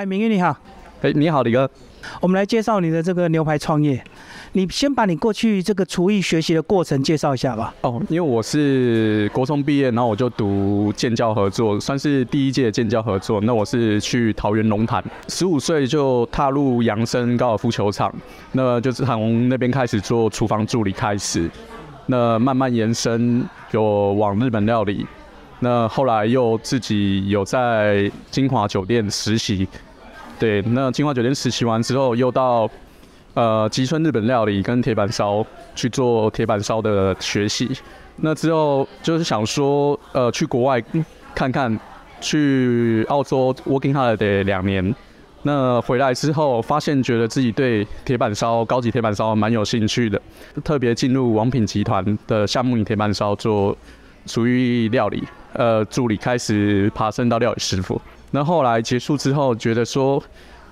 哎，明玉你好，哎，你好，李哥。我们来介绍你的这个牛排创业。你先把你过去这个厨艺学习的过程介绍一下吧。哦，因为我是国中毕业，然后我就读建教合作，算是第一届建教合作。那我是去桃园龙潭，十五岁就踏入扬生高尔夫球场，那就是从那边开始做厨房助理开始，那慢慢延伸有往日本料理，那后来又自己有在金华酒店实习，对，那金华酒店实习完之后又到。呃，吉村日本料理跟铁板烧去做铁板烧的学习，那之后就是想说，呃，去国外看看，去澳洲 working hard 得两年，那回来之后发现觉得自己对铁板烧、高级铁板烧蛮有兴趣的，特别进入王品集团的项目里铁板烧做厨艺料理，呃，助理开始爬升到料理师傅，那后来结束之后觉得说。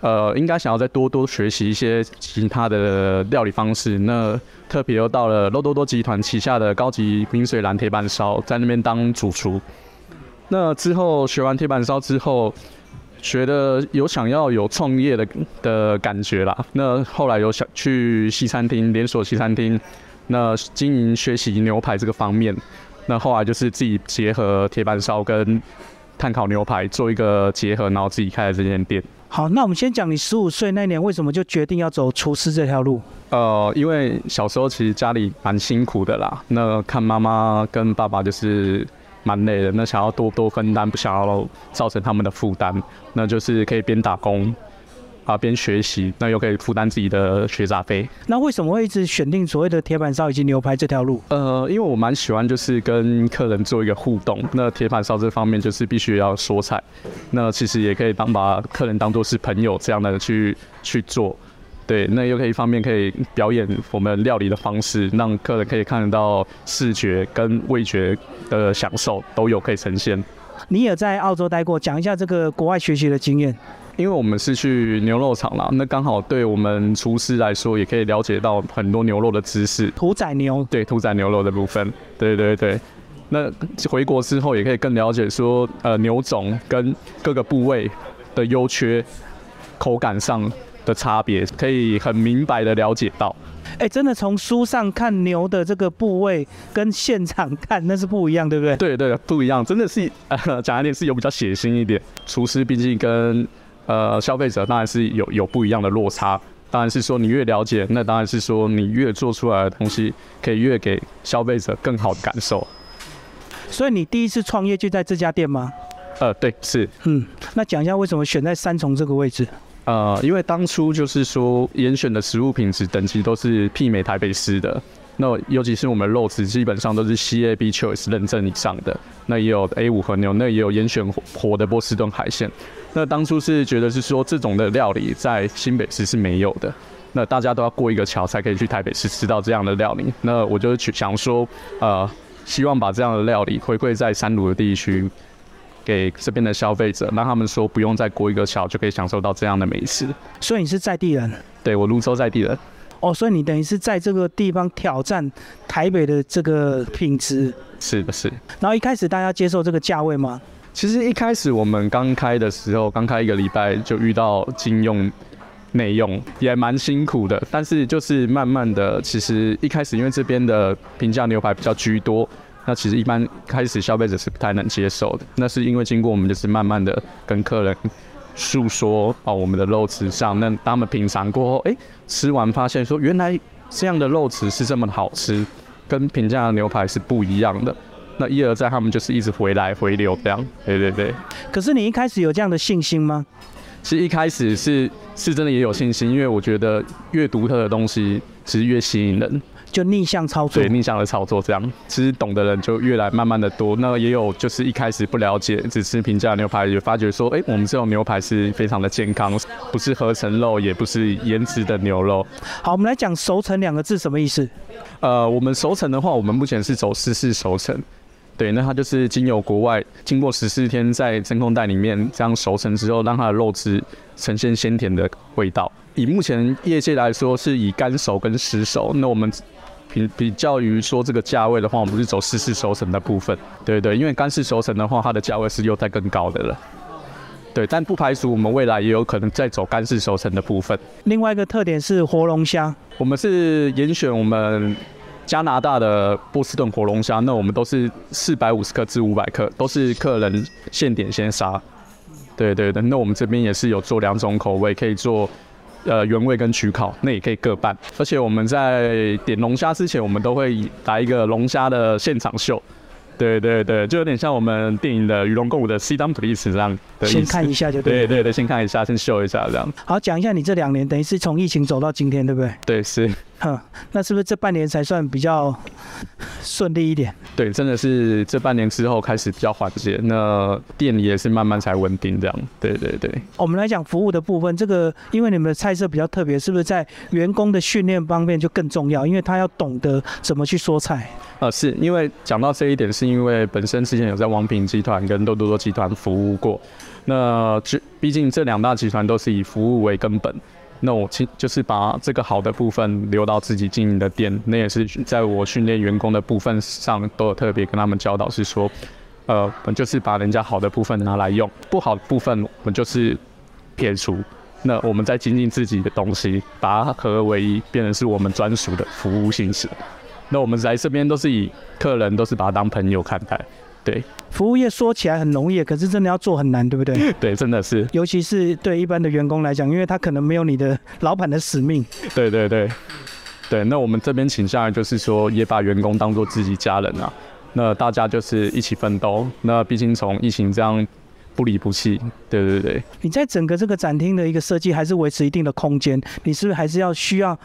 呃，应该想要再多多学习一些其他的料理方式。那特别又到了肉多多集团旗下的高级冰水蓝铁板烧，在那边当主厨。那之后学完铁板烧之后，觉得有想要有创业的的感觉啦。那后来有想去西餐厅连锁西餐厅，那经营学习牛排这个方面。那后来就是自己结合铁板烧跟碳烤牛排做一个结合，然后自己开了这间店。好，那我们先讲你十五岁那年为什么就决定要走厨师这条路？呃，因为小时候其实家里蛮辛苦的啦，那看妈妈跟爸爸就是蛮累的，那想要多多分担，不想要造成他们的负担，那就是可以边打工。啊，边学习，那又可以负担自己的学杂费。那为什么会一直选定所谓的铁板烧以及牛排这条路？呃，因为我蛮喜欢就是跟客人做一个互动。那铁板烧这方面就是必须要说菜，那其实也可以当把客人当做是朋友这样的去去做。对，那又可以一方面可以表演我们料理的方式，让客人可以看得到视觉跟味觉的享受都有可以呈现。你也在澳洲待过，讲一下这个国外学习的经验。因为我们是去牛肉厂啦，那刚好对我们厨师来说，也可以了解到很多牛肉的知识。屠宰牛，对屠宰牛肉的部分，对对对。那回国之后，也可以更了解说，呃，牛种跟各个部位的优缺、口感上的差别，可以很明白的了解到。哎，真的从书上看牛的这个部位，跟现场看那是不一样，对不对？对对，不一样，真的是呃，讲一点是有比较血腥一点。厨师毕竟跟呃，消费者当然是有有不一样的落差，当然是说你越了解，那当然是说你越做出来的东西可以越给消费者更好的感受。所以你第一次创业就在这家店吗？呃，对，是。嗯，那讲一下为什么选在三重这个位置？呃，因为当初就是说严选的食物品质等级都是媲美台北市的。那尤其是我们肉质基本上都是 C A B Choice 认证以上的，那也有 A 五和牛，那也有严选活的波士顿海鲜。那当初是觉得是说这种的料理在新北市是没有的，那大家都要过一个桥才可以去台北市吃到这样的料理。那我就去想说，呃，希望把这样的料理回馈在三鲁的地区，给这边的消费者，让他们说不用再过一个桥就可以享受到这样的美食。所以你是在地人？对，我泸州在地人。哦，所以你等于是在这个地方挑战台北的这个品质，是的，是。然后一开始大家接受这个价位吗？其实一开始我们刚开的时候，刚开一个礼拜就遇到禁用内用，也蛮辛苦的。但是就是慢慢的，其实一开始因为这边的平价牛排比较居多，那其实一般开始消费者是不太能接受的。那是因为经过我们就是慢慢的跟客人。诉说哦，我们的肉质上，那他们品尝过后，哎，吃完发现说，原来这样的肉质是这么好吃，跟平价的牛排是不一样的。那一而再，他们就是一直回来回流这样。对对对。可是你一开始有这样的信心吗？其实一开始是是真的也有信心，因为我觉得越独特的东西，其实越吸引人。就逆向操作，对逆向的操作，这样其实懂的人就越来慢慢的多。那也有就是一开始不了解，只吃平价牛排，也发觉说，哎，我们这种牛排是非常的健康，不是合成肉，也不是腌制的牛肉。好，我们来讲熟成两个字什么意思？呃，我们熟成的话，我们目前是走湿式熟成。对，那它就是经由国外经过十四天在真空袋里面这样熟成之后，让它的肉质呈现鲜甜的味道。以目前业界来说，是以干熟跟湿熟。那我们比比较于说这个价位的话，我们是走湿式熟成的部分。对对，因为干式熟成的话，它的价位是又在更高的了。对，但不排除我们未来也有可能在走干式熟成的部分。另外一个特点是活龙虾，我们是严选我们加拿大的波士顿火龙虾，那我们都是四百五十克至五百克，都是客人现点现杀。对对对，那我们这边也是有做两种口味，可以做呃原味跟焗烤，那也可以各半。而且我们在点龙虾之前，我们都会来一个龙虾的现场秀。对对对，就有点像我们电影的《与龙共舞》的 C down please 这样的。先看一下就对。对对对，先看一下，先秀一下这样。好，讲一下你这两年等于是从疫情走到今天，对不对？对，是。哼，那是不是这半年才算比较顺利一点？对，真的是这半年之后开始比较缓解，那店里也是慢慢才稳定这样。对对对。我们来讲服务的部分，这个因为你们的菜色比较特别，是不是在员工的训练方面就更重要？因为他要懂得怎么去说菜。呃，是因为讲到这一点，是因为本身之前有在王品集团跟多多多集团服务过，那这毕竟这两大集团都是以服务为根本。那我其就是把这个好的部分留到自己经营的店，那也是在我训练员工的部分上都有特别跟他们教导，是说，呃，我们就是把人家好的部分拿来用，不好的部分我们就是撇除。那我们在精进自己的东西，把它合而为一，变成是我们专属的服务形式。那我们来这边都是以客人都是把它当朋友看待。对，服务业说起来很容易，可是真的要做很难，对不对？对，真的是，尤其是对一般的员工来讲，因为他可能没有你的老板的使命。对对对，对。那我们这边倾向于就是说，也把员工当做自己家人啊，那大家就是一起奋斗。那毕竟从疫情这样。不离不弃，对对对。你在整个这个展厅的一个设计，还是维持一定的空间？你是不是还是要需要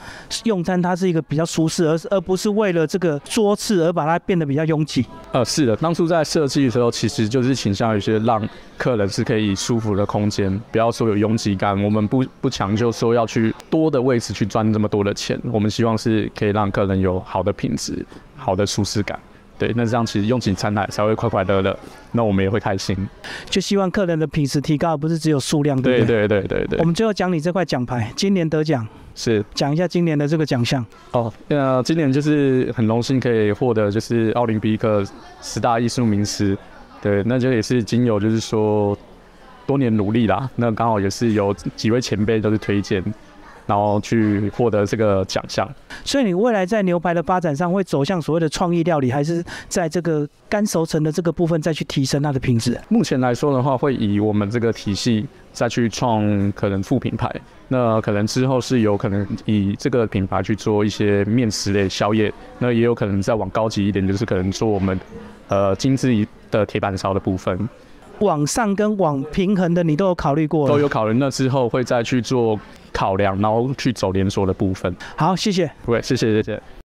用餐？它是一个比较舒适，而而不是为了这个桌次而把它变得比较拥挤。呃，是的，当初在设计的时候，其实就是倾向于是让客人是可以舒服的空间，不要说有拥挤感。我们不不强求说要去多的位置去赚这么多的钱，我们希望是可以让客人有好的品质、好的舒适感。对，那这样其实用起餐来才会快快乐乐，那我们也会开心。就希望客人的品质提高，而不是只有数量，对不对？对对对对我们最后讲你这块奖牌，今年得奖是讲一下今年的这个奖项。哦，那今年就是很荣幸可以获得就是奥林匹克十大艺术名师，对，那就也是经由就是说多年努力啦，那刚好也是有几位前辈都是推荐。然后去获得这个奖项，所以你未来在牛排的发展上会走向所谓的创意料理，还是在这个干熟成的这个部分再去提升它的品质？目前来说的话，会以我们这个体系再去创可能副品牌，那可能之后是有可能以这个品牌去做一些面食类宵夜，那也有可能再往高级一点，就是可能做我们呃精致的铁板烧的部分。往上跟往平衡的，你都有考虑过？都有考虑，那之后会再去做考量，然后去走连锁的部分。好，谢谢。对，谢谢，谢谢。